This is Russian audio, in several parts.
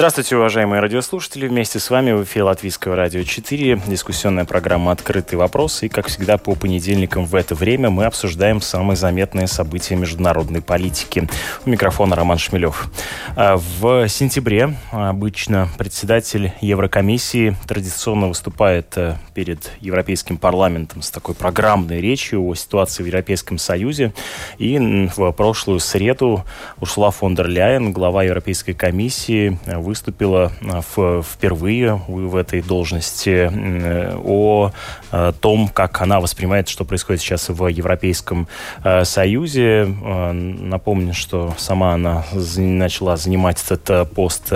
Здравствуйте, уважаемые радиослушатели. Вместе с вами в эфире Латвийского радио 4. Дискуссионная программа «Открытый вопрос». И, как всегда, по понедельникам в это время мы обсуждаем самые заметные события международной политики. У микрофона Роман Шмелев. А, в сентябре обычно председатель Еврокомиссии традиционно выступает э, перед Европейским парламентом с такой программной речью о ситуации в Европейском Союзе. И в прошлую среду ушла фон дер Ляйен, глава Европейской комиссии, выступила а, в, впервые в этой должности о а, том, как она воспринимает, что происходит сейчас в Европейском а, Союзе. Напомню, что сама она начала занимать этот пост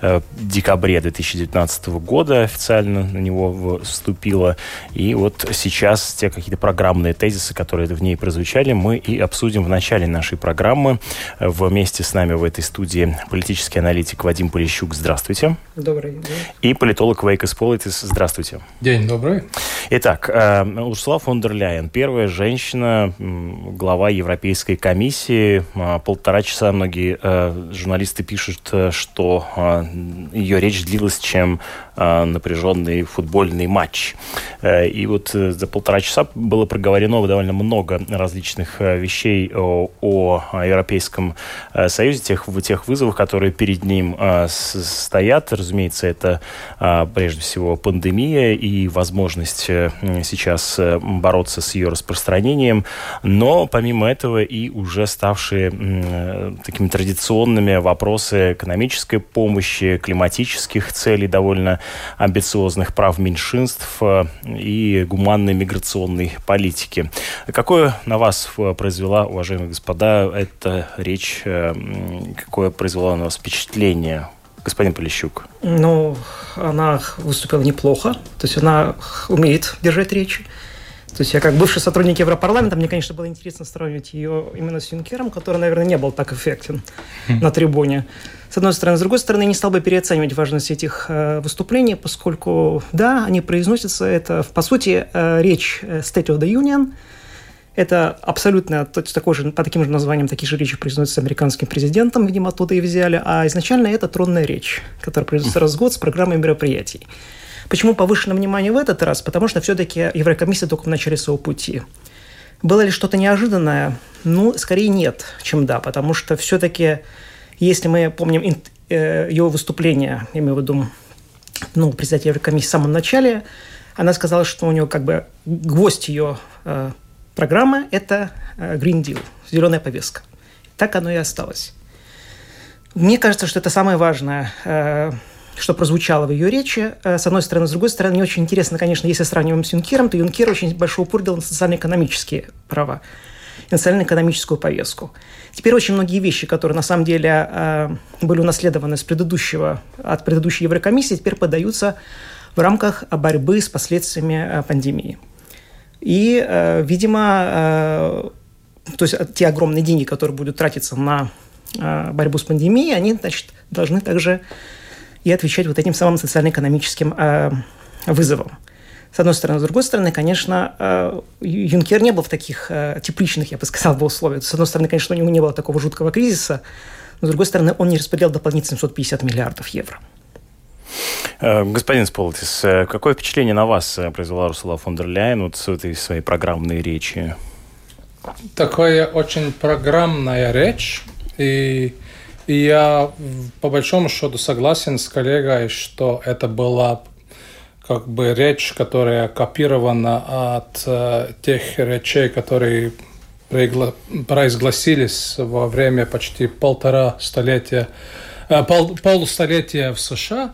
Э, декабре 2019 года официально на него вступила. И вот сейчас те какие-то программные тезисы, которые в ней прозвучали, мы и обсудим в начале нашей программы. Вместе с нами в этой студии политический аналитик Вадим Полищук. Здравствуйте. Добрый день. И политолог Вейкас Политис. Здравствуйте. День добрый. Итак, э, Урсула фон дер Ляйен, первая женщина, глава Европейской комиссии. Полтора часа многие э, журналисты пишут, что ее речь длилась, чем а, напряженный футбольный матч. Э, и вот э, за полтора часа было проговорено довольно много различных э, вещей о, о Европейском Союзе, тех, тех вызовов, которые перед ним стоят. Разумеется, это прежде всего пандемия и возможность сейчас бороться с ее распространением, но помимо этого и уже ставшие такими традиционными вопросы экономической помощи, климатических целей довольно амбициозных прав меньшинств э, и гуманной миграционной политики. Какое на вас э, произвела, уважаемые господа, эта речь, э, какое произвела на вас впечатление? Господин Полищук. Ну, она выступила неплохо. То есть она умеет держать речи. То есть я как бывший сотрудник Европарламента, мне, конечно, было интересно сравнивать ее именно с Юнкером, который, наверное, не был так эффектен хм. на трибуне. С одной стороны. С другой стороны, не стал бы переоценивать важность этих э, выступлений, поскольку, да, они произносятся, это, по сути, э, речь э, State of the Union, это абсолютно такой же, по таким же названиям такие же речи произносятся американским президентом, видимо, оттуда и взяли. А изначально это тронная речь, которая произносится раз в год с программой мероприятий. Почему повышено внимание в этот раз? Потому что все-таки Еврокомиссия только в начале своего пути. Было ли что-то неожиданное? Ну, скорее нет, чем да, потому что все-таки, если мы помним э, ее выступление, я имею в виду, ну, председатель Еврокомиссии в самом начале, она сказала, что у нее как бы гвоздь ее э, программы – это э, Green Deal, зеленая повестка. Так оно и осталось. Мне кажется, что это самое важное что прозвучало в ее речи, э, с одной стороны. С другой стороны, мне очень интересно, конечно, если сравниваем с Юнкером, то Юнкер очень большой упор делал на социально-экономические права и на социально-экономическую повестку. Теперь очень многие вещи, которые на самом деле э, были унаследованы с предыдущего, от предыдущей Еврокомиссии, теперь подаются в рамках борьбы с последствиями э, пандемии. И, видимо, то есть те огромные деньги, которые будут тратиться на борьбу с пандемией, они значит, должны также и отвечать вот этим самым социально-экономическим э, вызовам. С одной стороны. С другой стороны, конечно, э, Юнкер не был в таких э, тепличных, я бы сказал, бы условиях. С одной стороны, конечно, у него не было такого жуткого кризиса, но с другой стороны, он не распределял дополнительно 750 миллиардов евро. Э, господин Сполтис, э, какое впечатление на вас произвела Урсула фон дер Ляйен вот с этой своей программной речи? Такая очень программная речь, и я по большому счету согласен с коллегой, что это была как бы речь, которая копирована от э, тех речей, которые произгласились во время почти полтора столетия, э, пол, полустолетия в США.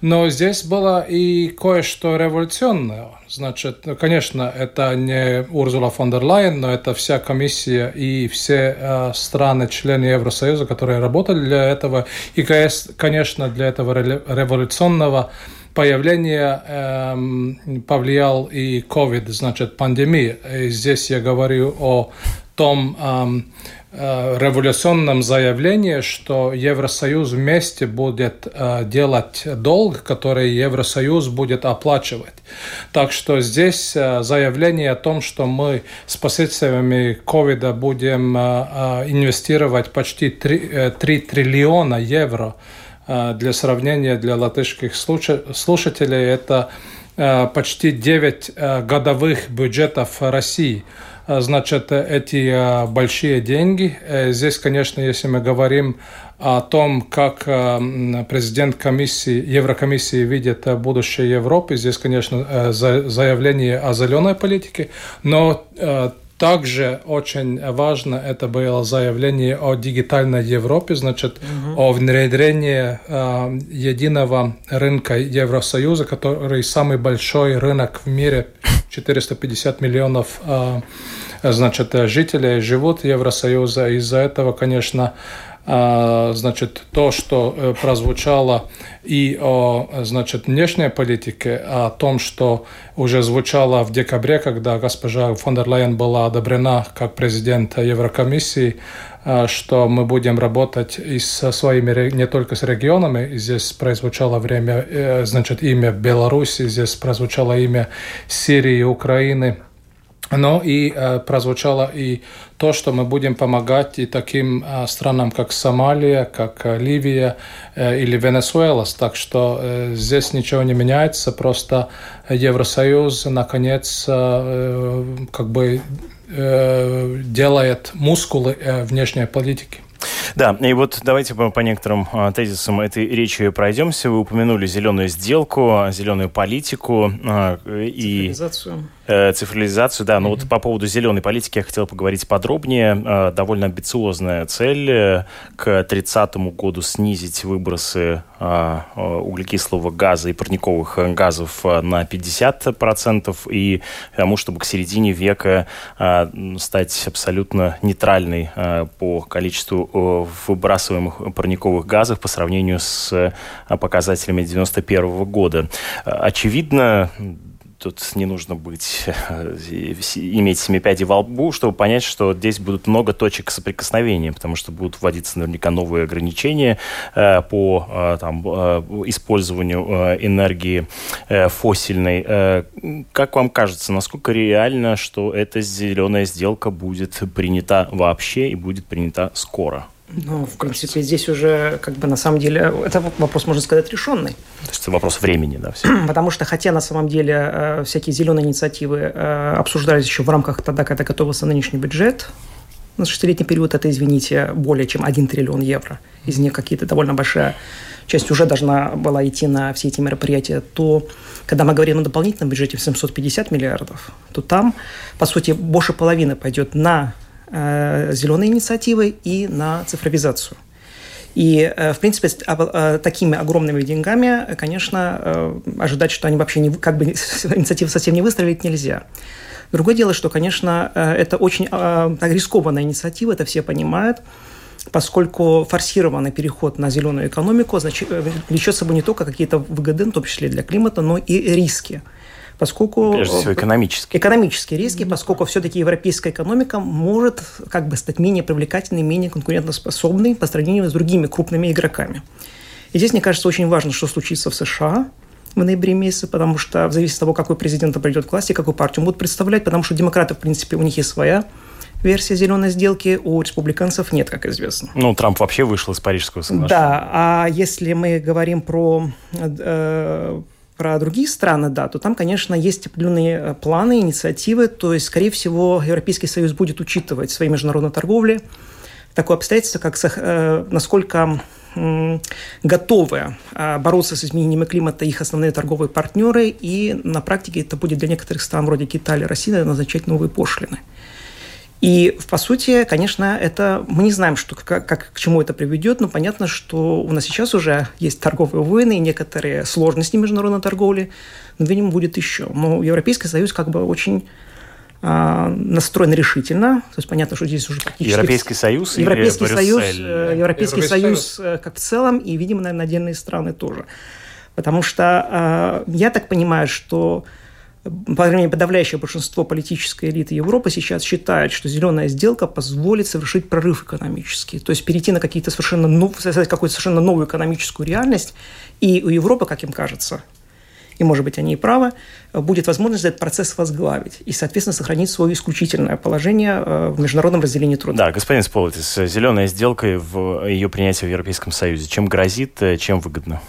Но здесь было и кое-что революционное. Значит, конечно, это не Урзула фон дер Лайен, но это вся комиссия и все э, страны, члены Евросоюза, которые работали для этого. И, конечно, для этого революционного появление э, повлиял и COVID, значит, пандемия. И здесь я говорю о том э, революционном заявлении, что Евросоюз вместе будет э, делать долг, который Евросоюз будет оплачивать. Так что здесь э, заявление о том, что мы с последствиями ковида будем инвестировать почти 3, 3 триллиона евро для сравнения для латышских слушателей, это почти 9 годовых бюджетов России – Э, значит, эти э, большие деньги. Э, здесь, конечно, если мы говорим о том, как президент комиссии, Еврокомиссии видит будущее Европы, здесь, конечно, заявление о зеленой политике, но также очень важно это было заявление о дигитальной Европе, значит, угу. о внедрении э, единого рынка Евросоюза, который самый большой рынок в мире, 450 миллионов э, значит, жителей живут в Евросоюзе. Из-за этого, конечно, значит, то, что э, прозвучало и о, значит, внешней политике, о том, что уже звучало в декабре, когда госпожа фон дер Лейен была одобрена как президент Еврокомиссии, а, что мы будем работать и со своими, не только с регионами, здесь прозвучало время, э, значит, имя Беларуси, здесь прозвучало имя Сирии, Украины, но и э, прозвучало и то, что мы будем помогать и таким э, странам, как Сомалия, как э, Ливия э, или Венесуэла. Так что э, здесь ничего не меняется, просто Евросоюз наконец э, как бы э, делает мускулы э, внешней политики. Да, и вот давайте по, некоторым а, тезисам этой речи пройдемся. Вы упомянули зеленую сделку, зеленую политику а, и... Цифровизацию. Э, цифровизацию, да. Но mm-hmm. вот по поводу зеленой политики я хотел поговорить подробнее. Э, довольно амбициозная цель э, к 30 году снизить выбросы углекислого газа и парниковых газов на 50% и тому, чтобы к середине века стать абсолютно нейтральной по количеству выбрасываемых парниковых газов по сравнению с показателями 91 года. Очевидно, тут не нужно быть, э, иметь семи пядей во лбу, чтобы понять, что здесь будут много точек соприкосновения, потому что будут вводиться наверняка новые ограничения э, по э, там, использованию энергии фосильной. Как вам кажется, насколько реально, что эта зеленая сделка будет принята вообще и будет принята скоро? Ну, в принципе, здесь уже, как бы, на самом деле, это вопрос, можно сказать, решенный. То есть это вопрос времени, да? Все. Потому что, хотя на самом деле э, всякие зеленые инициативы э, обсуждались еще в рамках тогда, когда готовился нынешний бюджет, на шестилетний период это, извините, более чем 1 триллион евро. Из них какие-то довольно большая часть уже должна была идти на все эти мероприятия, то когда мы говорим о дополнительном бюджете в 750 миллиардов, то там, по сути, больше половины пойдет на Э, зеленые инициативы и на цифровизацию. И, э, в принципе, э, такими огромными деньгами, конечно, ожидать, что они вообще не, как бы инициативы совсем не выстрелить нельзя. Другое дело, что, конечно, это очень рискованная инициатива, это все понимают, поскольку форсированный переход на зеленую экономику влечет с собой не только какие-то выгоды, в том числе для климата, но и риски поскольку... Прежде всего, экономические. Экономические риски, поскольку все-таки европейская экономика может как бы стать менее привлекательной, менее конкурентоспособной по сравнению с другими крупными игроками. И здесь, мне кажется, очень важно, что случится в США в ноябре месяце, потому что в зависимости от того, какой президент придет к власти, какую партию будут представлять, потому что демократы, в принципе, у них есть своя версия зеленой сделки, у республиканцев нет, как известно. Ну, Трамп вообще вышел из Парижского соглашения. Да, а если мы говорим про э, про другие страны, да, то там, конечно, есть определенные э, планы, инициативы. То есть, скорее всего, Европейский Союз будет учитывать в своей международной торговле такое обстоятельство, как э, насколько готовы э, бороться с изменениями климата их основные торговые партнеры, и на практике это будет для некоторых стран вроде Китая или России назначать новые пошлины. И, по сути, конечно, это мы не знаем, что, как, как, к чему это приведет, но понятно, что у нас сейчас уже есть торговые войны и некоторые сложности международной торговли, но, видимо, будет еще. Но Европейский Союз как бы очень а, настроен решительно. То есть понятно, что здесь уже практически... Европейский Союз Европейский Союз, Европейский, Европейский Союз, Союз как в целом, и, видимо, наверное, отдельные страны тоже. Потому что я так понимаю, что по крайней мере, подавляющее большинство политической элиты Европы сейчас считает, что зеленая сделка позволит совершить прорыв экономический, то есть перейти на какие-то совершенно нов... какую-то совершенно новую экономическую реальность, и у Европы, как им кажется, и, может быть, они и правы, будет возможность этот процесс возглавить и, соответственно, сохранить свое исключительное положение э, в международном разделении труда. Да, господин Сполотис, зеленая сделка в ее принятии в Европейском Союзе, чем грозит, э, чем выгодно?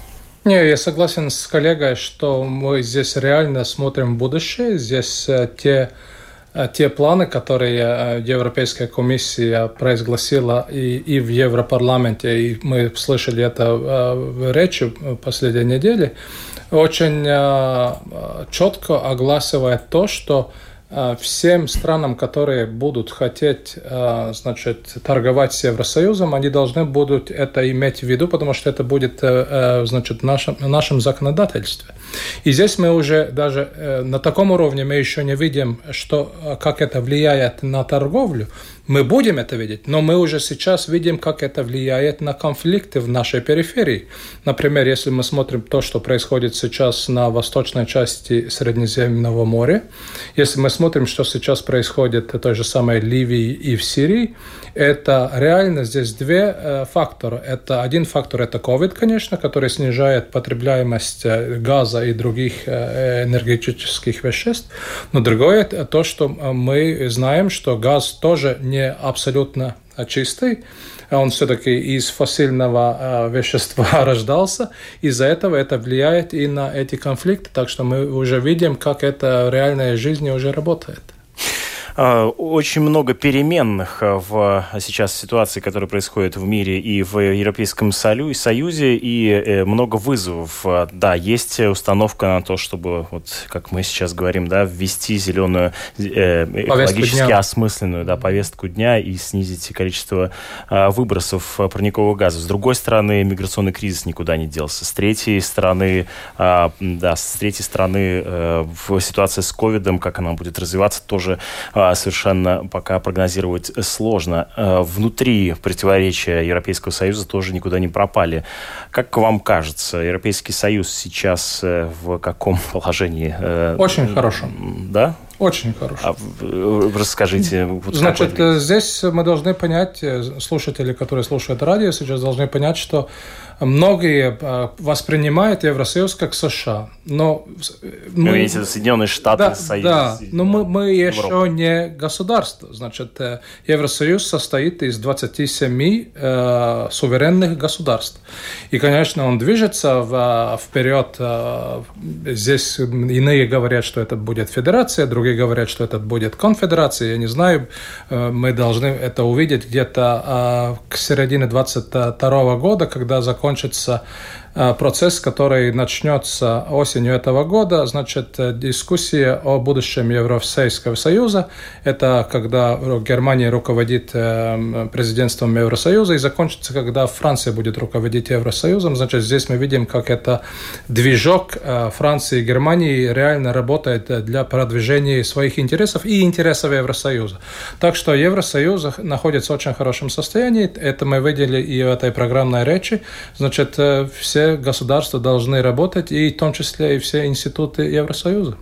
Не, я согласен с коллегой, что мы здесь реально смотрим будущее. Здесь э, те, э, те планы, которые э, Европейская комиссия произгласила и, и в Европарламенте, и мы слышали это в речи последней недели, очень четко огласывает то, что всем странам, которые будут хотеть э, значит, торговать с Евросоюзом, они должны будут это иметь в виду, потому что это будет э, значит, в нашем, в нашем законодательстве. И здесь мы уже даже на таком уровне мы еще не видим, что, как это влияет на торговлю, мы будем это видеть, но мы уже сейчас видим, как это влияет на конфликты в нашей периферии. Например, если мы смотрим то, что происходит сейчас на восточной части Средиземного моря, если мы смотрим, что сейчас происходит в той же самой Ливии и в Сирии, это реально здесь две э, фактора. Это один фактор это COVID, конечно, который снижает потребляемость э, газа и других э, энергетических веществ. Но другое это то, что мы знаем, что газ тоже не абсолютно чистый, он все-таки из фасильного вещества рождался. Из-за этого это влияет и на эти конфликты, так что мы уже видим, как это в реальной жизни уже работает. А, очень много переменных а, в а, сейчас ситуации, которая происходит в мире и в Европейском Союзе, и э, много вызовов. Да, есть установка на то, чтобы, вот как мы сейчас говорим, да, ввести зеленую, э, экологически осмысленную да, повестку дня и снизить количество выбросов парникового газа. С другой стороны, миграционный кризис никуда не делся. С третьей стороны, да, с третьей стороны, э, в ситуации с ковидом, как она будет развиваться, тоже совершенно пока прогнозировать сложно. Э, внутри противоречия Европейского Союза тоже никуда не пропали. Как вам кажется, Европейский Союз сейчас э, в каком положении? Э, Очень хорошо. Да? Очень хорошо. А, расскажите. Вот Значит, здесь мы должны понять, слушатели, которые слушают радио, сейчас должны понять, что многие а, воспринимают Евросоюз как США. Но мы, Вы видите, Соединенные Штаты, да, Союз. Да, но мы, мы еще не государство. Значит, э, Евросоюз состоит из 27 э, суверенных государств. И, конечно, он движется в, вперед. Э, здесь иные говорят, что это будет федерация, другие говорят, что это будет конфедерация. Я не знаю, э, мы должны это увидеть где-то э, к середине 22 года, когда закончится Э, процесс, который начнется осенью этого года, значит, дискуссия о будущем Европейского Союза. Это когда Германия руководит президентством Евросоюза и закончится, когда Франция будет руководить Евросоюзом. Значит, здесь мы видим, как это движок Франции и Германии реально работает для продвижения своих интересов и интересов Евросоюза. Так что Евросоюз находится в очень хорошем состоянии. Это мы видели и в этой программной речи. Значит, все государства должны работать, и в том числе и все институты Евросоюза.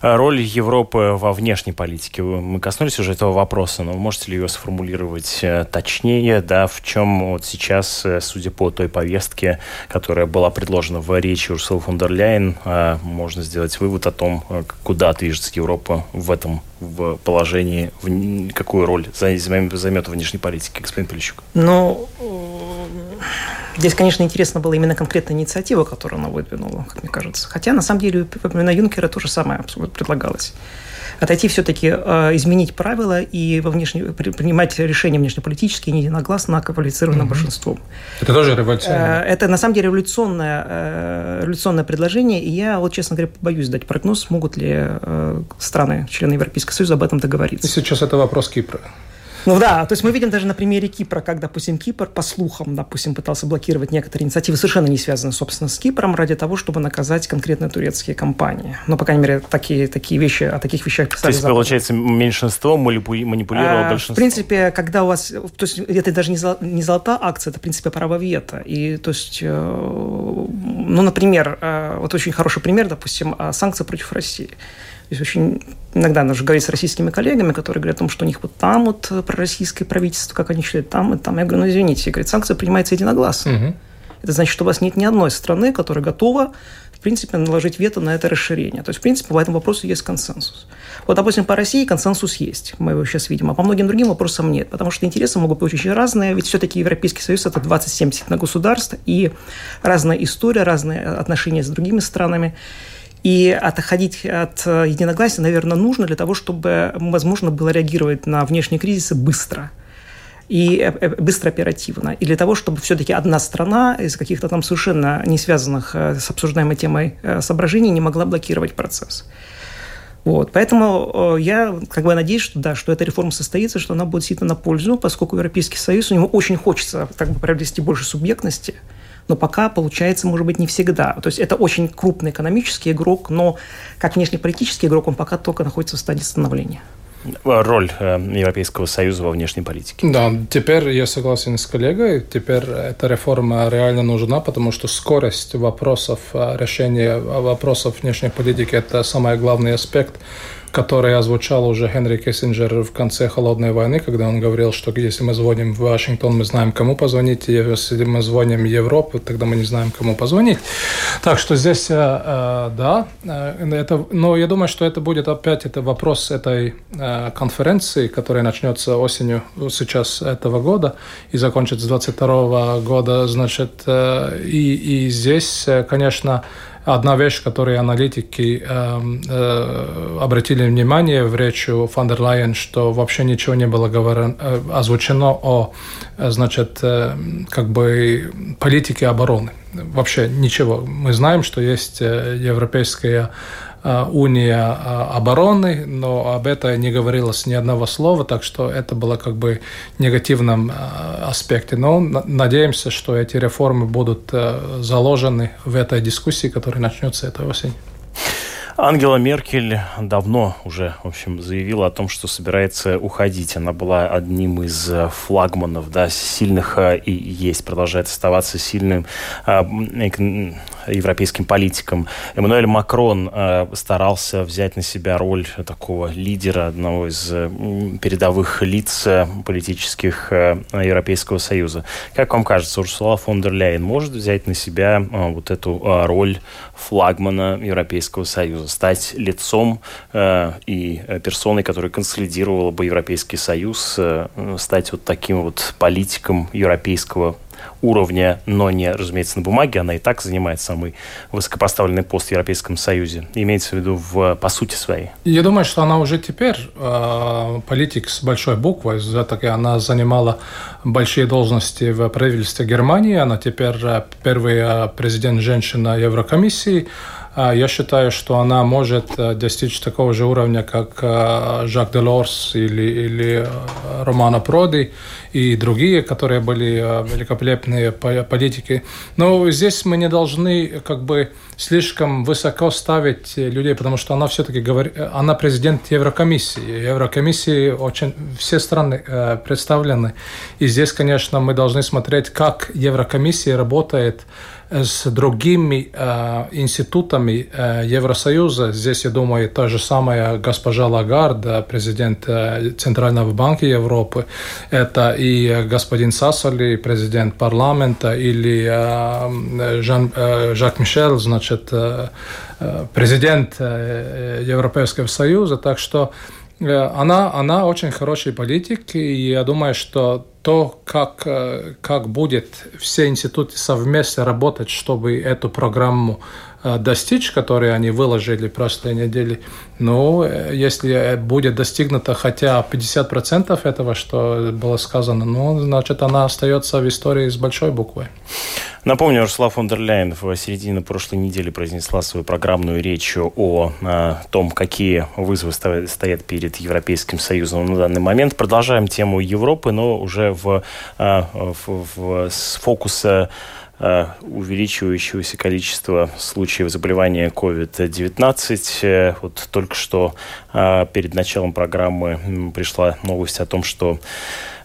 А роль Европы во внешней политике. Мы коснулись уже этого вопроса, но можете ли ее сформулировать э, точнее, да, в чем вот сейчас, э, судя по той повестке, которая была предложена в речи Урсулы фон дер Ляйен, э, можно сделать вывод о том, куда движется Европа в этом в положении, в какую роль займет внешней политике, господин Полищук? Ну, Здесь, конечно, интересно было именно конкретная инициатива, которую она выдвинула, как мне кажется. Хотя, на самом деле, во Юнкера то же самое предлагалось. Отойти все-таки, э, изменить правила и во внешне, принимать решения внешнеполитические не единогласно, а квалифицированным mm-hmm. большинством. Это тоже революционное? Э, это, на самом деле, революционное, э, революционное предложение, и я, вот, честно говоря, боюсь дать прогноз, смогут ли страны, члены Европейского Союза об этом договориться. И сейчас это вопрос Кипра. Ну да, то есть мы видим даже на примере Кипра, как, допустим, Кипр, по слухам, допустим, пытался блокировать некоторые инициативы, совершенно не связанные, собственно, с Кипром, ради того, чтобы наказать конкретно турецкие компании. Ну, по крайней мере, такие, такие вещи, о таких вещах писали. То есть, получается, меньшинство манипулировало а, большинством? В принципе, когда у вас... То есть, это даже не, золотая акция, это, в принципе, право вето. И, то есть, э, ну, например, вот очень хороший пример, допустим, санкции против России. То есть очень иногда нужно говорить с российскими коллегами, которые говорят о том, что у них вот там вот пророссийское правительство, как они считают, там и там. Я говорю, ну извините, говорит, санкции принимаются единогласно. Угу. Это значит, что у вас нет ни одной страны, которая готова в принципе, наложить вето на это расширение. То есть, в принципе, по этому вопросу есть консенсус. Вот, допустим, по России консенсус есть, мы его сейчас видим, а по многим другим вопросам нет, потому что интересы могут быть очень разные, ведь все-таки Европейский Союз – это 27 на государств, и разная история, разные отношения с другими странами. И отходить от единогласия, наверное, нужно для того, чтобы возможно было реагировать на внешние кризисы быстро – и э, э, быстро оперативно. И для того, чтобы все-таки одна страна из каких-то там совершенно не связанных э, с обсуждаемой темой соображений не могла блокировать процесс. Вот. Поэтому я как бы надеюсь, что да, что эта реформа состоится, что она будет действительно на пользу, поскольку Европейский Союз, у него очень хочется как бы приобрести больше субъектности, но пока получается, может быть, не всегда. То есть это очень крупный экономический игрок, но как внешнеполитический игрок он пока только находится в стадии становления роль э, Европейского Союза во внешней политике. Да, теперь я согласен с коллегой, теперь эта реформа реально нужна, потому что скорость вопросов, э, решения вопросов внешней политики – это самый главный аспект который озвучал уже Генри Киссинджер в конце Холодной войны, когда он говорил, что если мы звоним в Вашингтон, мы знаем, кому позвонить, если мы звоним в Европу, тогда мы не знаем, кому позвонить. Так что здесь, э, э, да, э, это, но я думаю, что это будет опять это вопрос этой конференции, которая начнется осенью сейчас этого года и закончится 22 года, значит, и, и здесь, конечно, Одна вещь, которую аналитики э, э, обратили внимание в речи фон дер Лайен, что вообще ничего не было говорено, э, озвучено о, значит, э, как бы политике обороны. Вообще ничего. Мы знаем, что есть э, европейская Э, уния э, обороны, но об этом не говорилось ни одного слова, так что это было как бы негативном э, аспекте. Но надеемся, что эти реформы будут заложены в этой дискуссии, которая начнется этой осенью. Ангела Меркель давно уже, в общем, заявила о том, что собирается уходить. Она была одним из флагманов, да, сильных и есть, продолжает оставаться сильным европейским политикам. Эммануэль Макрон э, старался взять на себя роль такого лидера, одного из э, передовых лиц э, политических Европейского Союза. Как вам кажется, Урсула фон дер Ляйен может взять на себя вот эту роль флагмана Европейского Союза, стать лицом и персоной, которая консолидировала бы Европейский Союз, стать вот таким вот политиком европейского уровня, но не, разумеется, на бумаге. Она и так занимает самый высокопоставленный пост в Европейском Союзе. Имеется в виду в, по сути своей. Я думаю, что она уже теперь э, политик с большой буквы. Все-таки она занимала большие должности в правительстве Германии. Она теперь э, первый э, президент женщина Еврокомиссии. А, я считаю, что она может э, достичь такого же уровня, как э, Жак Делорс или, или э, Романо Проди и другие, которые были великолепные политики. Но здесь мы не должны как бы слишком высоко ставить людей, потому что она все-таки говорит, она президент Еврокомиссии. Еврокомиссии очень все страны представлены. И здесь, конечно, мы должны смотреть, как Еврокомиссия работает с другими э, институтами э, Евросоюза. Здесь, я думаю, та же самая госпожа Лагард, президент э, Центрального банка Европы, это и господин Сассоли, президент парламента, или э, Жан, э, Жак Мишель, значит, э, э президент э, Европейского Союза. Так что э, она, она очень хороший политик, и я думаю, что то, как, э, как будет все институты совместно работать, чтобы эту программу э, достичь, которую они выложили в прошлой неделе, ну, э, если будет достигнуто хотя 50% этого, что было сказано, ну, значит, она остается в истории с большой буквой. Напомню, Урсула фон дер Ляйен в середине прошлой недели произнесла свою программную речь о, о том, какие вызовы стоят перед Европейским Союзом на данный момент. Продолжаем тему Европы, но уже в, в, в, с фокуса увеличивающегося количества случаев заболевания COVID-19. Вот только что перед началом программы пришла новость о том, что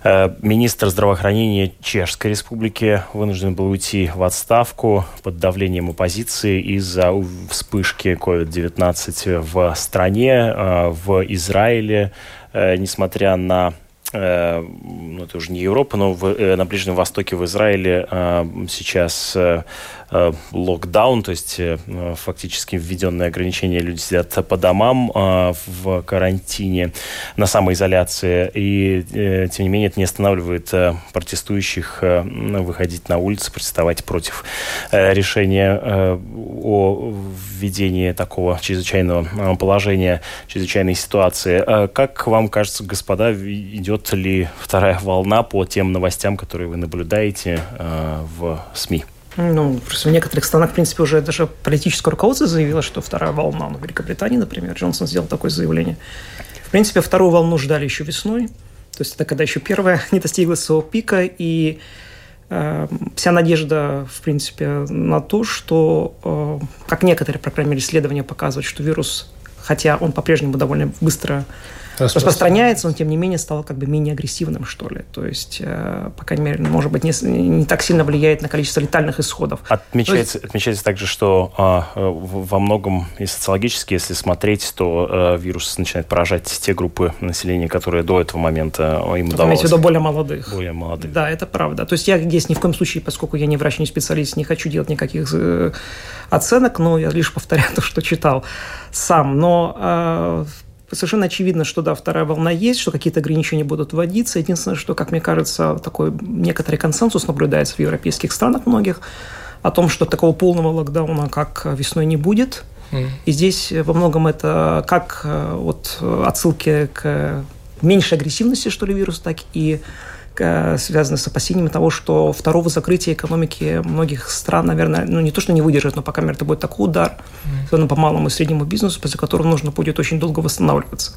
Э, министр здравоохранения Чешской Республики вынужден был уйти в отставку под давлением оппозиции из-за вспышки COVID-19 в стране, э, в Израиле, э, несмотря на ну, это уже не Европа, но в, на Ближнем Востоке, в Израиле сейчас Э, локдаун, то есть э, фактически введенные ограничения, люди сидят по домам э, в карантине, на самоизоляции, и тем не менее это не останавливает протестующих выходить на улицы, протестовать против решения о введении такого чрезвычайного положения, чрезвычайной ситуации. Как вам кажется, господа, идет ли вторая волна по тем новостям, которые вы наблюдаете в СМИ? Ну, просто в некоторых странах, в принципе, уже даже политическое руководство заявило, что вторая волна. Ну, в Великобритании, например, Джонсон сделал такое заявление. В принципе, вторую волну ждали еще весной. То есть это когда еще первая не достигла своего пика, и э, вся надежда, в принципе, на то, что, э, как некоторые, по крайней мере, исследования показывают, что вирус, хотя он по-прежнему довольно быстро распространяется, он, тем не менее, стал как бы менее агрессивным, что ли. То есть, э, по крайней мере, может быть, не, не так сильно влияет на количество летальных исходов. Отмечается, есть... отмечается также, что а, во многом и социологически, если смотреть, то а, вирус начинает поражать те группы населения, которые до этого момента им удавалось. Имеете в виду более молодых. Более молодых. Да, это правда. То есть я здесь ни в коем случае, поскольку я не врач, не специалист, не хочу делать никаких э, оценок, но я лишь повторяю то, что читал сам. Но э, совершенно очевидно, что да, вторая волна есть, что какие-то ограничения будут вводиться. Единственное, что, как мне кажется, такой некоторый консенсус наблюдается в европейских странах многих о том, что такого полного локдауна, как весной, не будет. И здесь во многом это как э, вот отсылки к меньшей агрессивности, что ли, вируса, так и связаны с опасениями того, что второго закрытия экономики многих стран, наверное, ну не то, что не выдержит, но пока мере это будет такой удар mm. по малому и среднему бизнесу, после которого нужно будет очень долго восстанавливаться.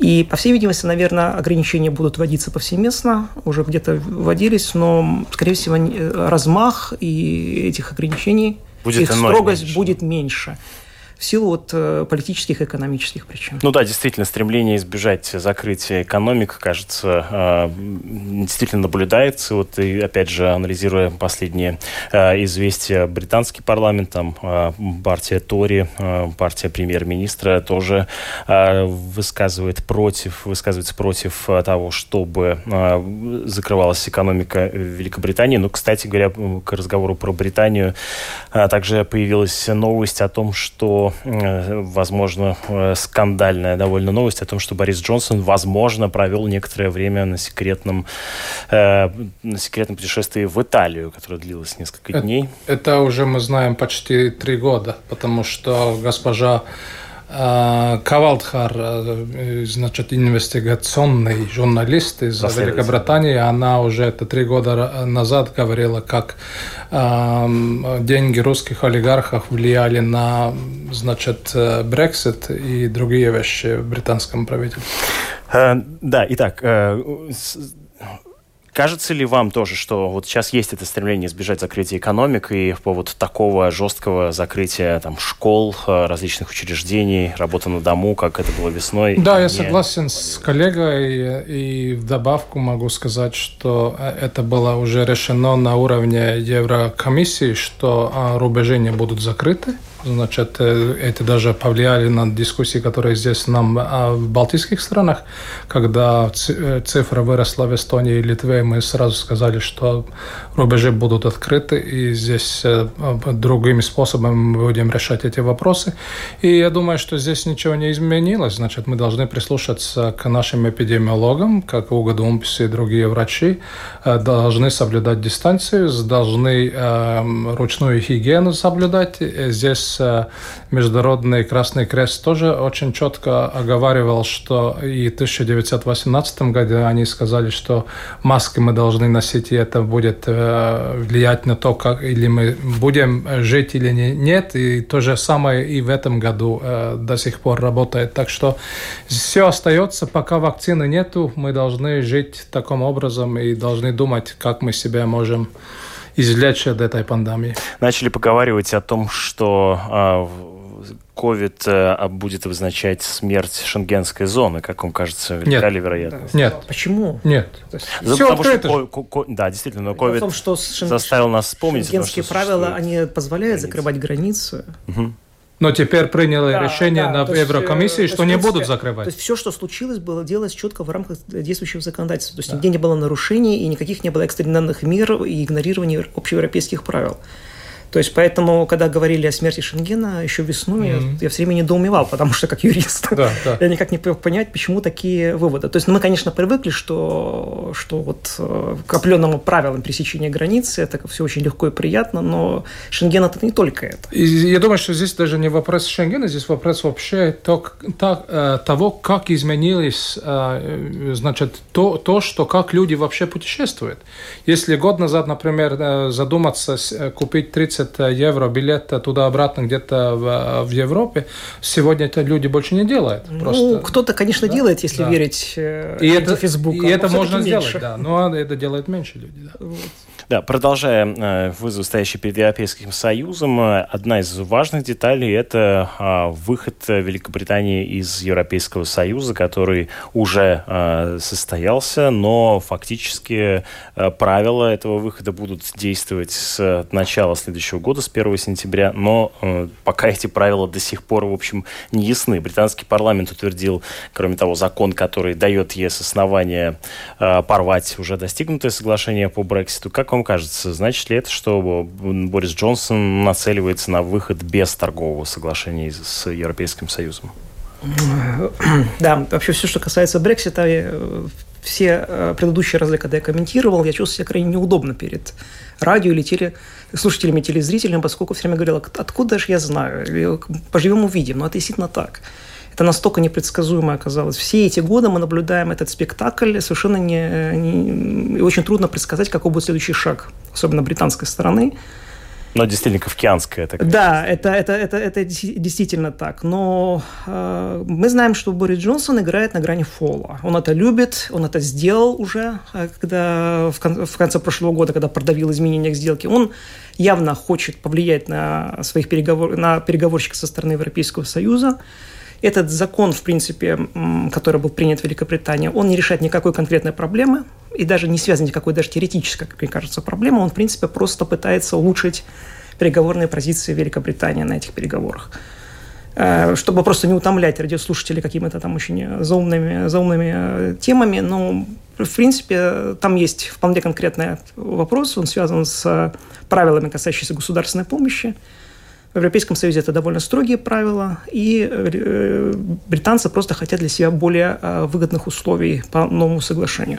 И, по всей видимости, наверное, ограничения будут вводиться повсеместно, уже где-то вводились, но, скорее всего, размах и этих ограничений, будет их строгость меньше. будет меньше в силу вот э, политических и экономических причин. Ну да, действительно, стремление избежать закрытия экономик, кажется, э, действительно наблюдается. Вот и опять же, анализируя последние э, известия, британский парламент, там партия Тори, партия премьер-министра тоже высказывает против, высказывается против того, чтобы закрывалась экономика Великобритании. Ну, кстати говоря, к разговору про Британию также появилась новость о том, что Э, возможно, э, скандальная довольно новость о том, что Борис Джонсон, возможно, провел некоторое время на секретном, э, на секретном путешествии в Италию, которое длилось несколько это, дней. Это уже мы знаем почти три года, потому что госпожа Кавалдхар, значит, инвестигационный журналист из Великобритании, она уже это три года назад говорила, как э, деньги русских олигархов влияли на, значит, Брексит и другие вещи в британском правительстве. Да, итак, Кажется ли вам тоже, что вот сейчас есть это стремление избежать закрытия экономик и по вот такого жесткого закрытия там, школ, э, различных учреждений, работа на дому, как это было весной? Да, я согласен с коллегой и в добавку могу сказать, что э, это было уже решено на уровне Еврокомиссии, что а, рубежи не будут закрыты. Значит, э, это даже повлияли на дискуссии, которые здесь нам а в балтийских странах, когда э, цифра выросла в Эстонии и Литве, мы сразу сказали, что рубежи будут открыты, и здесь э, другими способами мы будем решать эти вопросы. И я думаю, что здесь ничего не изменилось. Значит, мы должны прислушаться к нашим эпидемиологам, как Уга Думпис и другие врачи, должны соблюдать дистанцию, должны ручную гигиену соблюдать. Здесь Э, Международный Красный Крест тоже очень четко оговаривал, что и в 1918 году они сказали, что маски мы должны носить, и это будет э, влиять на то, как или мы будем жить или нет. И то же самое и в этом году э, до сих пор работает. Так что все остается, пока вакцины нету, мы должны жить таким образом и должны думать, как мы себя можем извлечь от этой пандемии. Начали поговаривать о том, что а, ковид э, будет означать смерть шенгенской зоны, как вам кажется, велика ли вероятность? Нет. Почему? Нет. есть, Все Потому открыто. что, ко- ко- да, действительно, но ковид заставил нас вспомнить. Шенгенские правила, они позволяют границы. закрывать границы. Угу. Но теперь приняли да, решение да, на Еврокомиссии, есть, что не принципе, будут закрывать. То есть все, что случилось, было делалось четко в рамках действующего законодательства. То есть да. нигде не было нарушений и никаких не было экстренных мер и игнорирования общеевропейских правил. То есть поэтому, когда говорили о смерти Шенгена еще весной, mm-hmm. я, я все время недоумевал, потому что как юрист да, да. я никак не мог понять, почему такие выводы. То есть ну, мы, конечно, привыкли, что, что вот э, к определенному правилам пересечения границы это все очень легко и приятно, но Шенген это не только это. И я думаю, что здесь даже не вопрос Шенгена, здесь вопрос вообще то, то, э, того, как изменились, э, значит, то, то, что как люди вообще путешествуют. Если год назад, например, задуматься купить 30 70 евро билет туда-обратно где-то в, в Европе, сегодня это люди больше не делают. Ну, просто. кто-то, конечно, да? делает, если да. верить э, и это, Facebook. И это можно сделать, да, но это делает меньше людей. Да. Вот. Да, продолжая э, вызов, стоящий перед Европейским Союзом, э, одна из важных деталей – это а, выход Великобритании из Европейского Союза, который уже э, состоялся, но фактически правила этого выхода будут действовать с начала следующего года, с 1 сентября, но пока эти правила до сих пор, в общем, не ясны. Британский парламент утвердил, кроме того, закон, который дает ЕС основания порвать уже достигнутое соглашение по Брекситу. Как вам кажется, значит ли это, что Борис Джонсон нацеливается на выход без торгового соглашения с Европейским Союзом? Да, вообще все, что касается Брексита, э, все э, предыдущие разы, когда я комментировал, я чувствовал себя крайне неудобно перед радио или теле, слушателями, телезрителями, поскольку все время говорил, откуда же я знаю, поживем увидим, но это действительно так. Это настолько непредсказуемо оказалось. Все эти годы мы наблюдаем этот спектакль, совершенно не, не очень трудно предсказать, какой будет следующий шаг, особенно британской стороны. Но действительно кавкианская такая. Да, это, это, это, это действительно так. Но э, мы знаем, что Борис Джонсон играет на грани фола. Он это любит, он это сделал уже, э, когда в, кон, в конце прошлого года, когда продавил изменения к сделке. Он явно хочет повлиять на своих переговор, на переговорщиков со стороны Европейского Союза. Этот закон, в принципе, который был принят в Великобритании, он не решает никакой конкретной проблемы и даже не связан никакой даже теоретической, как мне кажется, проблемой. Он, в принципе, просто пытается улучшить переговорные позиции Великобритании на этих переговорах э, чтобы просто не утомлять радиослушателей какими-то там очень заумными, заумными э, темами. Но, в принципе, там есть вполне конкретный вопрос. Он связан с правилами, касающимися государственной помощи. В Европейском Союзе это довольно строгие правила, и э, британцы просто хотят для себя более э, выгодных условий по новому соглашению.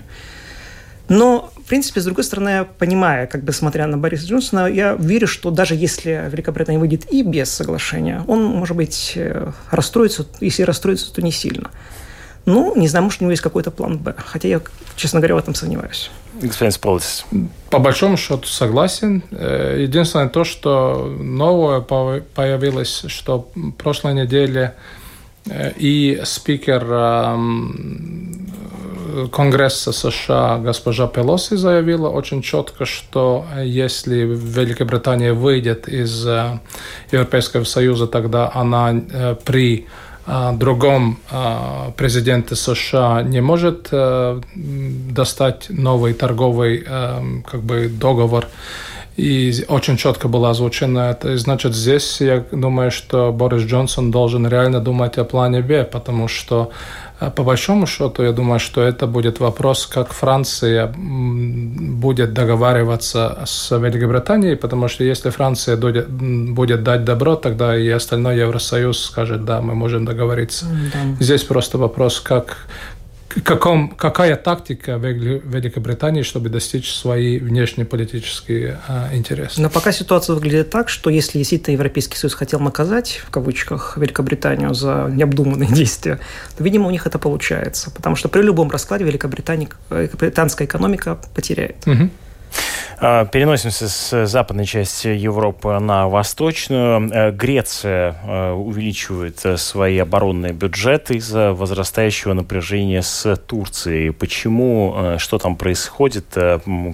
Но, в принципе, с другой стороны, я понимаю, как бы смотря на Бориса Джонсона, я верю, что даже если Великобритания выйдет и без соглашения, он, может быть, э, расстроится, если расстроится, то не сильно. Ну, не знаю, может, у него есть какой-то план «Б». Хотя я, честно говоря, в этом сомневаюсь. Господин Сполтис. По большому счету согласен. Э, единственное то, что новое появилось, что в прошлой неделе э, и спикер эм, Конгресса США госпожа Пелоси заявила очень четко, что если Великобритания выйдет из э, Европейского Союза, тогда она при другом президенте США не может э, достать новый торговый э, как бы договор. И очень четко было озвучено это. И значит, здесь я думаю, что Борис Джонсон должен реально думать о плане Б, потому что а по большому счету, я думаю, что это будет вопрос, как Франция будет договариваться с Великобританией, потому что если Франция будет дать добро, тогда и остальной Евросоюз скажет, да, мы можем договориться. Да. Здесь просто вопрос, как, каком, какая тактика Великобритании, чтобы достичь свои внешнеполитические а, интересы? Но пока ситуация выглядит так, что если действительно Европейский Союз хотел наказать, в кавычках, Великобританию за необдуманные действия, то, видимо, у них это получается. Потому что при любом раскладе Великобритания, британская экономика потеряет. Угу. А, переносимся с западной части Европы на восточную. Э, Греция э, увеличивает э, свои оборонные бюджеты из-за возрастающего напряжения с Турцией. Почему? Что там происходит?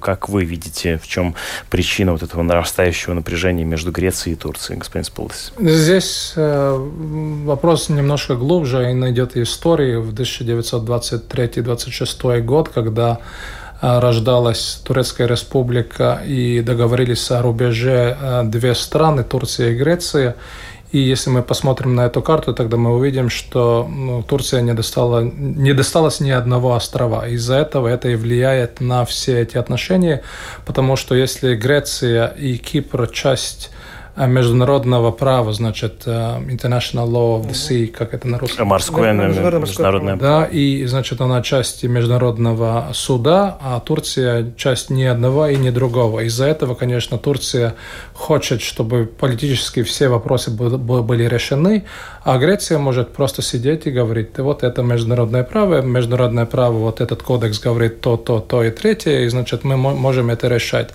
Как вы видите, в чем причина вот этого нарастающего напряжения между Грецией и Турцией, господин Сполос? Здесь вопрос немножко глубже, и найдет истории в 1923-26 год, когда рождалась Турецкая республика и договорились о рубеже э, две страны, Турция и Греция. И если мы посмотрим на эту карту, тогда мы увидим, что ну, Турция не, достала, не досталась ни одного острова. Из-за этого это и влияет на все эти отношения, потому что если Греция и Кипр часть международного права, значит, э, International Law of the Sea, как это на русском? Морское, международное, международное Да, и, значит, она часть международного суда, а Турция часть ни одного и ни другого. Из-за этого, конечно, Турция хочет, чтобы политически все вопросы были решены, а Греция может просто сидеть и говорить, вот это международное право, международное право, вот этот кодекс говорит то, то, то и третье, и значит мы можем это решать.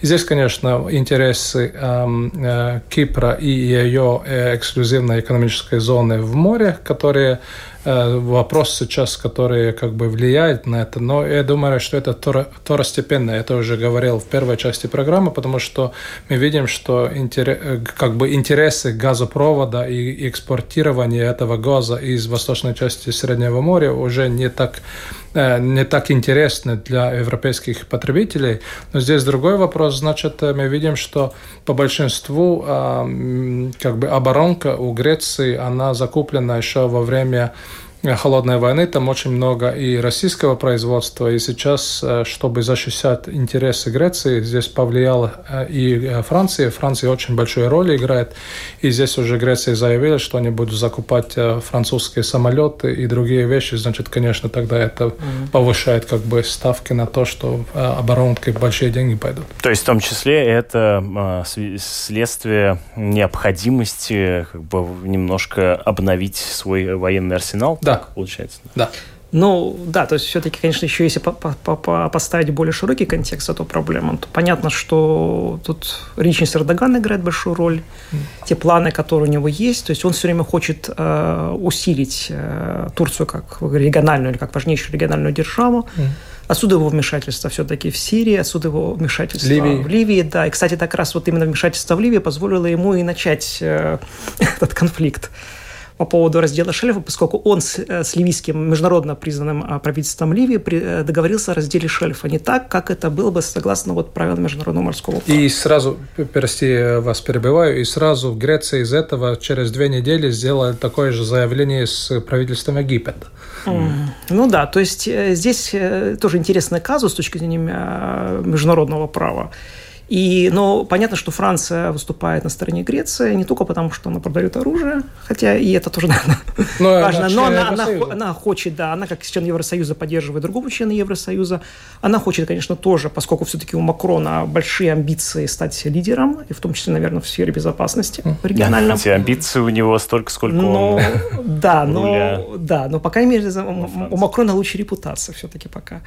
И здесь, конечно, интересы э, Кипра и ее э, эксклюзивной экономической зоны в море, которые Э, вопрос сейчас, который как бы влияет на это, но я думаю, что это второстепенно, я это уже говорил в первой части программы, потому что мы видим, что интерес, э, как бы интересы газопровода и экспортирования этого газа из восточной части Среднего моря уже не так не так интересны для европейских потребителей. Но здесь другой вопрос. Значит, мы видим, что по большинству как бы оборонка у Греции, она закуплена еще во время холодной войны, там очень много и российского производства, и сейчас, э, чтобы защищать интересы Греции, здесь повлияла э, и э, Франция. Франция очень большую роль играет, и здесь уже Греция заявила, что они будут закупать французские самолеты и другие вещи, значит, конечно, тогда это mm-hmm. повышает как бы ставки на то, что оборонкой большие деньги пойдут. То есть в том числе это следствие необходимости как бы немножко обновить свой военный арсенал? Да, так получается. Да. Ну, да, то есть все-таки, конечно, еще если поставить более широкий контекст эту проблему, то понятно, что тут личность Эрдогана играет большую роль, mm. те планы, которые у него есть, то есть он все время хочет э, усилить э, Турцию как региональную или как важнейшую региональную державу, mm. Отсюда его вмешательство все-таки в Сирии, отсюда его вмешательство Ливии. в Ливии. Да, и, кстати, так раз вот именно вмешательство в Ливии позволило ему и начать э, этот конфликт по поводу раздела шельфа, поскольку он с, э, с ливийским международно признанным а, правительством Ливии э, договорился о разделе шельфа не так, как это было бы согласно вот правилам международного морского права. И сразу, прости, вас перебиваю, и сразу в Греции из этого через две недели сделали такое же заявление с правительством Египета. Mm. Ну да, то есть э, здесь тоже интересный казус с точки зрения международного права. И, но понятно, что Франция выступает на стороне Греции не только потому, что она продает оружие, хотя и это тоже наверное, но важно, но она, она, она хочет, да, она как член Евросоюза поддерживает другого члена Евросоюза, она хочет, конечно, тоже, поскольку все-таки у Макрона большие амбиции стать лидером, и в том числе, наверное, в сфере безопасности региональном. Эти амбиции у него столько, сколько но, он Да, но, да, но, по крайней мере, у Макрона лучше репутация все-таки пока.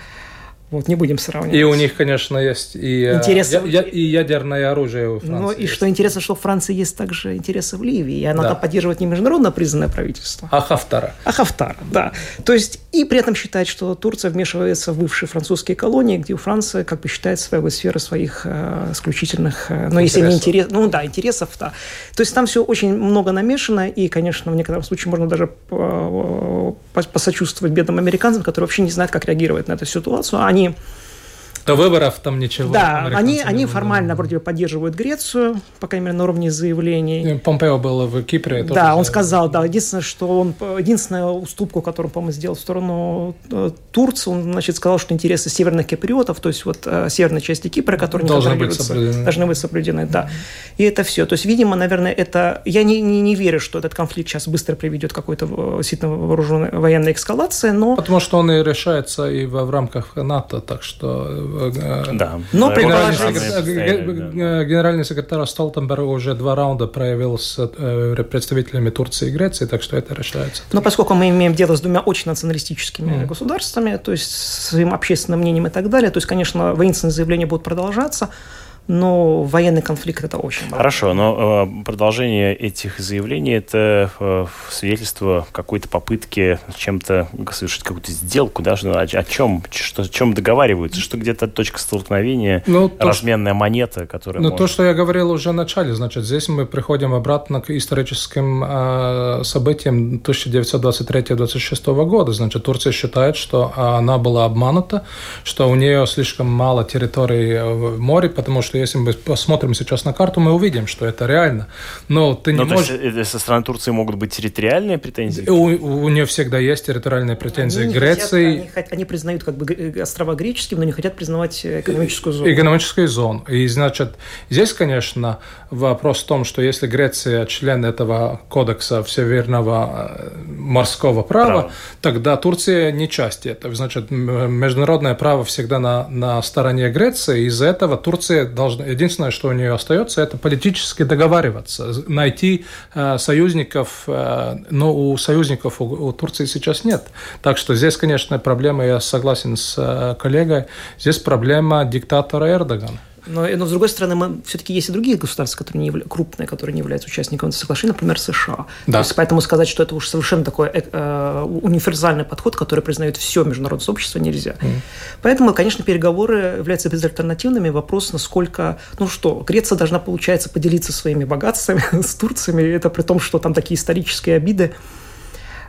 Вот, не будем сравнивать. И у них, конечно, есть и, э, интересы... я, и ядерное оружие у Франции. Ну, и есть. что интересно, что в Франции есть также интересы в Ливии, и она да. поддерживает не международно признанное правительство. А Хафтара. А Хафтара, да. То есть, и при этом считает, что Турция вмешивается в бывшие французские колонии, где у Франции, как бы, считает своего сферы своих э, исключительных, э, ну, если не интерес, ну, да, интересов, да. То есть, там все очень много намешано, и, конечно, в некотором случае можно даже э, посочувствовать бедным американцам, которые вообще не знают, как реагировать на эту ситуацию. Они они до выборов там ничего. Да, они, они формально вроде бы поддерживают Грецию, по крайней мере, на уровне заявлений. Помпео был в Кипре. Да, он сказал, да, единственное, что он, единственная уступку, которую, по-моему, сделал в сторону э, Турции, он, значит, сказал, что интересы северных киприотов, то есть вот э, северной части Кипра, которые должны быть соблюдены. Должны быть соблюдены, да. и это все. То есть, видимо, наверное, это... Я не, не, не верю, что этот конфликт сейчас быстро приведет к какой-то э, сильно вооруженной военной эскалации, но... Потому что он и решается и в, в рамках НАТО, так что... Э, да. Но генеральный, секретарь, генеральный секретарь Столтенберг уже два раунда проявил с представителями Турции и Греции, так что это решается. Но поскольку мы имеем дело с двумя очень националистическими mm. государствами, то есть своим общественным мнением и так далее, то есть, конечно, воинственные заявления будут продолжаться, но военный конфликт это очень важно. Хорошо, но э, продолжение этих заявлений это э, свидетельство какой-то попытки чем-то совершить какую-то сделку, даже о, о чем, что, о чем договариваются, что где-то точка столкновения, ну, разменная то, монета, которая. Ну может... то, что я говорил уже в начале, значит, здесь мы приходим обратно к историческим э, событиям 1923-1926 года. Значит, Турция считает, что она была обманута, что у нее слишком мало территорий в море, потому что что если мы посмотрим сейчас на карту, мы увидим, что это реально. Но ты не Но, можешь... То есть, со стороны Турции могут быть территориальные претензии? У, у нее всегда есть территориальные претензии. Они Греции... Хотят, они, они признают как бы э, острова греческими, но не хотят признавать экономическую зону. Экономическую зону. И, значит, здесь, конечно, вопрос в том, что если Греция член этого кодекса всеверного э, морского права, право. тогда Турция не часть этого. Значит, международное право всегда на, на стороне Греции. Из-за этого Турция должна должна, единственное, что у нее остается, это политически договариваться, найти э, союзников, э, но у союзников у, Турции сейчас нет. Так что здесь, конечно, проблема, я согласен с э, коллегой, здесь проблема диктатора Эрдогана. Но, но с другой стороны, мы, все-таки есть и другие государства, которые не явля... крупные, которые не являются участниками соглашения, например, США. Да. То есть, поэтому сказать, что это уж совершенно такой э, э, универсальный подход, который признает все международное сообщество, нельзя. Mm. Поэтому, конечно, переговоры являются безальтернативными. Вопрос, насколько... Ну что, Греция должна, получается, поделиться своими богатствами с Турциями, это при том, что там такие исторические обиды.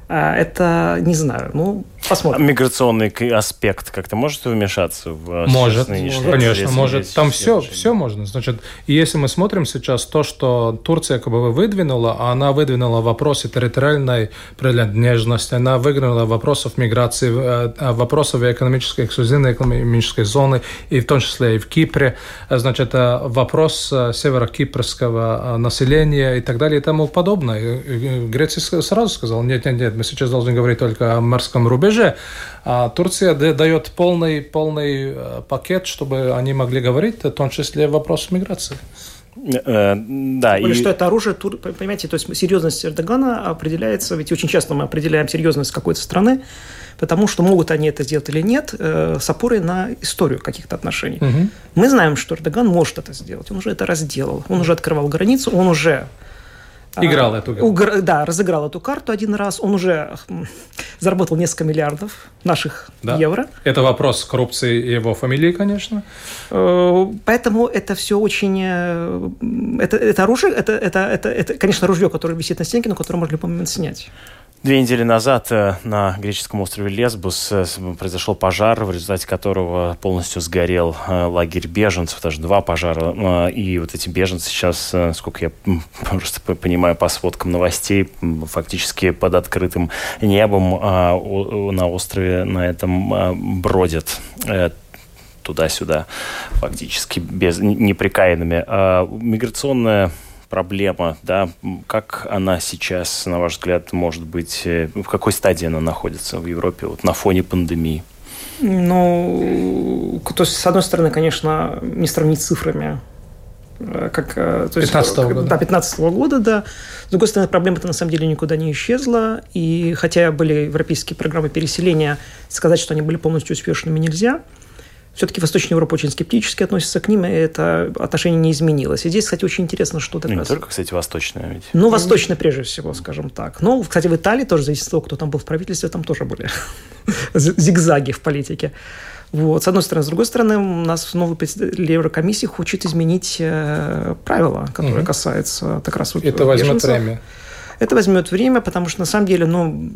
А, это, не знаю, ну, посмотрим. А миграционный аспект как-то может вмешаться в Может, конечно, может. Там все, все можно. Значит, если мы смотрим сейчас то, что Турция как бы выдвинула, она выдвинула вопросы территориальной принадлежности, она выдвинула вопросов миграции, э, вопросов экономической, эксклюзивной экономической зоны, и в том числе и в Кипре. Значит, э, вопрос э, северокипрского населения и так далее и тому подобное. Греция сразу сказала, нет, нет, нет, мы сейчас должны говорить только о морском рубеже. А Турция дает полный, полный э, пакет, чтобы они могли говорить, в том числе вопрос миграции. Э, да, Более, и... что это оружие, понимаете, то есть серьезность Эрдогана определяется, ведь очень часто мы определяем серьезность какой-то страны, потому что могут они это сделать или нет, э, с опорой на историю каких-то отношений. Угу. Мы знаем, что Эрдоган может это сделать, он уже это разделал, он уже открывал границу, он уже Играл эту игру. Да, разыграл эту карту один раз. Он уже заработал несколько миллиардов наших да. евро. Это вопрос коррупции его фамилии, конечно. Э, поэтому это все очень... Э, это, это оружие, это, это, это, это, конечно, ружье, которое висит на стенке, но которое можно в любой момент снять. Две недели назад э, на греческом острове Лесбус э, произошел пожар, в результате которого полностью сгорел э, лагерь беженцев, даже два пожара. И вот эти беженцы сейчас, сколько я просто понимаю по сводкам новостей, фактически под открытым небом на острове на этом бродят туда-сюда, фактически без неприкаянными. Миграционная проблема, да, как она сейчас, на ваш взгляд, может быть, э, в какой стадии она находится в Европе вот на фоне пандемии? Ну, то есть, с одной стороны, конечно, не сравнить с цифрами, э, как, э, то есть, 15 -го года. Да, 15 -го года, да. С другой стороны, проблема-то на самом деле никуда не исчезла. И хотя были европейские программы переселения, сказать, что они были полностью успешными нельзя – все-таки Восточная Европа очень скептически относится к ним, и это отношение не изменилось. И здесь, кстати, очень интересно, что то Ну, не только, кстати, Восточная ведь. Ну, Восточная прежде всего, скажем так. Но, кстати, в Италии тоже зависит от того, кто там был в правительстве, там тоже были зигзаги в политике. Вот, с одной стороны. С другой стороны, у нас новый представитель Еврокомиссии хочет изменить э, правила, которые угу. касаются как раз вот Это возьмет время. Это возьмет время, потому что на самом деле, ну,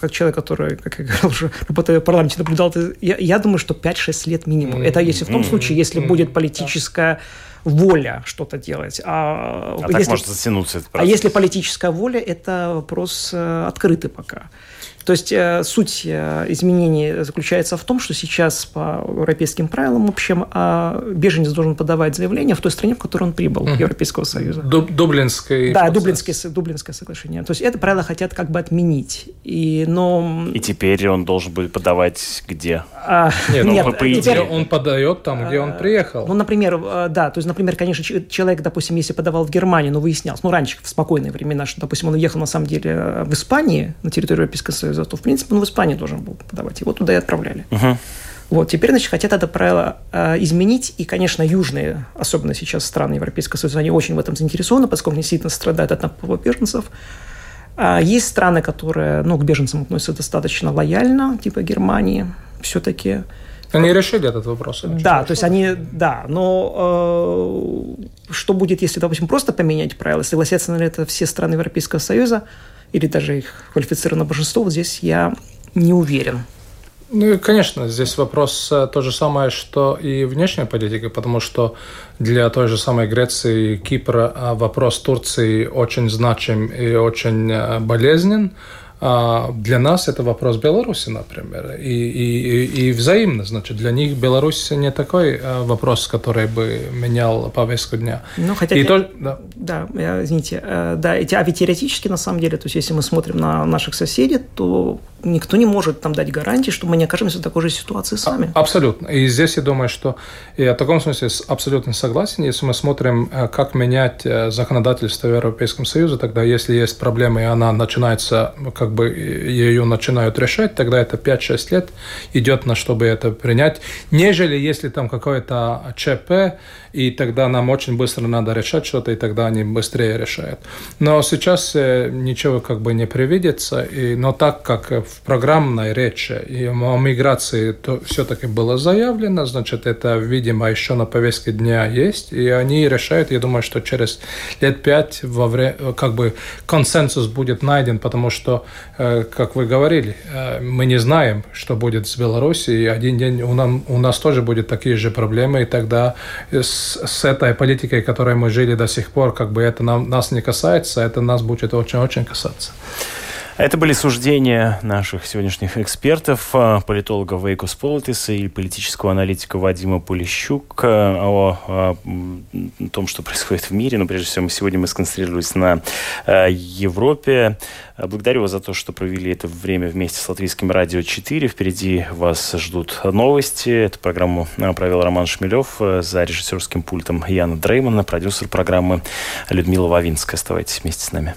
как человек, который, как я говорил уже, работая в парламенте, наблюдал, я, я думаю, что 5-6 лет минимум. Mm-hmm. Это если в том случае, если mm-hmm. будет политическая воля что-то делать. А, а если, так может затянуться этот процесс. А если политическая воля, это вопрос э, открытый пока. То есть э, суть э, изменений заключается в том, что сейчас по европейским правилам, в общем, э, беженец должен подавать заявление в той стране, в которой он прибыл, mm. Европейского Союза. Дуб, Дублинский Да, Дублинское, Дублинское соглашение. То есть это правило хотят как бы отменить. И, но... И теперь он должен будет подавать где? А, нет, нет, по идее теперь... он подает там, где он а, приехал. Ну, например, э, да, то есть, например, конечно, человек, допустим, если подавал в Германию, но выяснялось, ну, раньше, в спокойные времена, что, допустим, он уехал на самом деле в Испании, на территорию Европейского Союза, то, в принципе, он в Испании должен был подавать. Его туда и отправляли. Угу. Вот, теперь, значит, хотят это правило э, изменить, и, конечно, южные, особенно сейчас страны Европейского Союза, они очень в этом заинтересованы, поскольку действительно страдают от наплыва беженцев. А есть страны, которые, ну, к беженцам относятся достаточно лояльно, типа Германии, все-таки. Они решили этот вопрос. Да, то есть они, да, но э, что будет, если, допустим, просто поменять правила, согласятся на это все страны Европейского Союза, или даже их квалифицированное большинство, вот здесь я не уверен. Ну, конечно, здесь вопрос э, то же самое, что и внешняя политика, потому что для той же самой Греции и Кипра э, вопрос Турции очень значим и очень э, болезнен. А для нас это вопрос Беларуси, например, и, и, и взаимно. Значит, для них Беларусь не такой вопрос, который бы менял повестку дня. Ну, хотя, и я, то, да. да, извините, да, а ведь теоретически, на самом деле, то есть, если мы смотрим на наших соседей, то никто не может там дать гарантии, что мы не окажемся в такой же ситуации сами. Абсолютно. И здесь я думаю, что я в таком смысле абсолютно согласен. Если мы смотрим, э, как менять э, законодательство в Европейском Союзе, тогда если есть проблема, и она начинается, как бы ее начинают решать, тогда это 5-6 лет идет на чтобы это принять, нежели если там какое-то ЧП, и тогда нам очень быстро надо решать что-то, и тогда они быстрее решают. Но сейчас э, ничего как бы не привидится, и, но так как в программной речи и о миграции то все-таки было заявлено, значит, это, видимо, еще на повестке дня есть, и они решают, я думаю, что через лет пять во время, как бы консенсус будет найден, потому что, э, как вы говорили, э, мы не знаем, что будет с Белоруссией, один день у нас, у нас тоже будет такие же проблемы, и тогда с с, этой политикой, которой мы жили до сих пор, как бы это нам, нас не касается, это нас будет очень-очень касаться. Это были суждения наших сегодняшних экспертов, а, политолога Вейкус Политиса и политического аналитика Вадима Полищук а, о, о том, что происходит в мире. Но прежде всего, сегодня мы сконцентрировались на а, Европе. Благодарю вас за то, что провели это время вместе с Латвийским радио 4. Впереди вас ждут новости. Эту программу провел Роман Шмелев за режиссерским пультом Яна Дреймана, продюсер программы Людмила Вавинская. Оставайтесь вместе с нами.